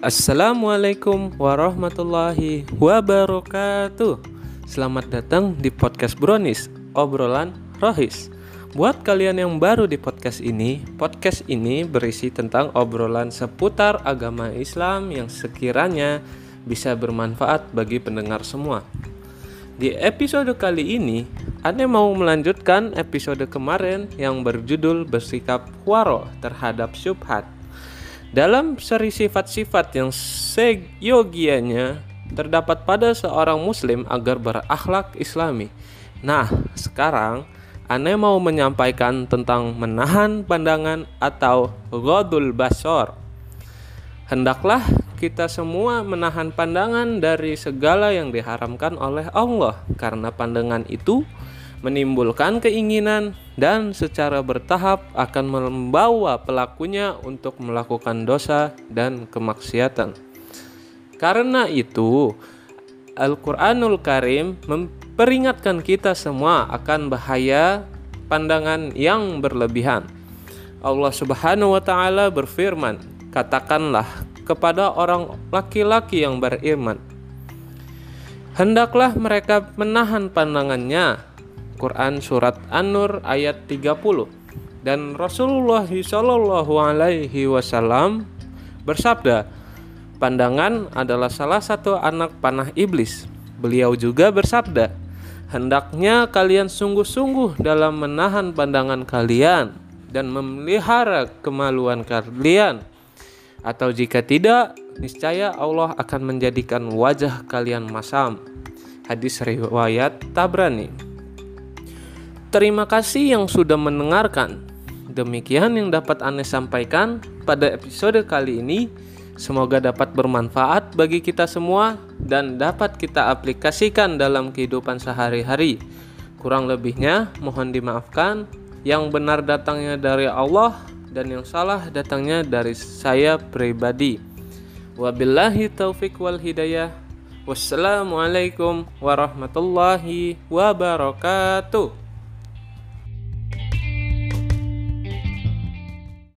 Assalamualaikum warahmatullahi wabarakatuh. Selamat datang di podcast Bronis, obrolan rohis. Buat kalian yang baru di podcast ini, podcast ini berisi tentang obrolan seputar agama Islam yang sekiranya bisa bermanfaat bagi pendengar semua. Di episode kali ini, Ane mau melanjutkan episode kemarin yang berjudul bersikap waro terhadap syubhat. Dalam seri sifat-sifat yang seyogianya terdapat pada seorang muslim agar berakhlak islami. Nah, sekarang Ane mau menyampaikan tentang menahan pandangan atau godul basor. Hendaklah kita semua menahan pandangan dari segala yang diharamkan oleh Allah karena pandangan itu menimbulkan keinginan dan secara bertahap akan membawa pelakunya untuk melakukan dosa dan kemaksiatan. Karena itu, Al-Qur'anul Karim memperingatkan kita semua akan bahaya pandangan yang berlebihan. Allah Subhanahu wa taala berfirman, "Katakanlah kepada orang laki-laki yang beriman, hendaklah mereka menahan pandangannya Quran surat An-Nur ayat 30 dan Rasulullah Shallallahu alaihi wasallam bersabda pandangan adalah salah satu anak panah iblis. Beliau juga bersabda hendaknya kalian sungguh-sungguh dalam menahan pandangan kalian dan memelihara kemaluan kalian. Atau jika tidak niscaya Allah akan menjadikan wajah kalian masam. Hadis riwayat Tabrani Terima kasih yang sudah mendengarkan. Demikian yang dapat Anda sampaikan pada episode kali ini. Semoga dapat bermanfaat bagi kita semua dan dapat kita aplikasikan dalam kehidupan sehari-hari. Kurang lebihnya mohon dimaafkan. Yang benar datangnya dari Allah dan yang salah datangnya dari saya pribadi. Wabillahi taufik wal hidayah. Wassalamualaikum warahmatullahi wabarakatuh.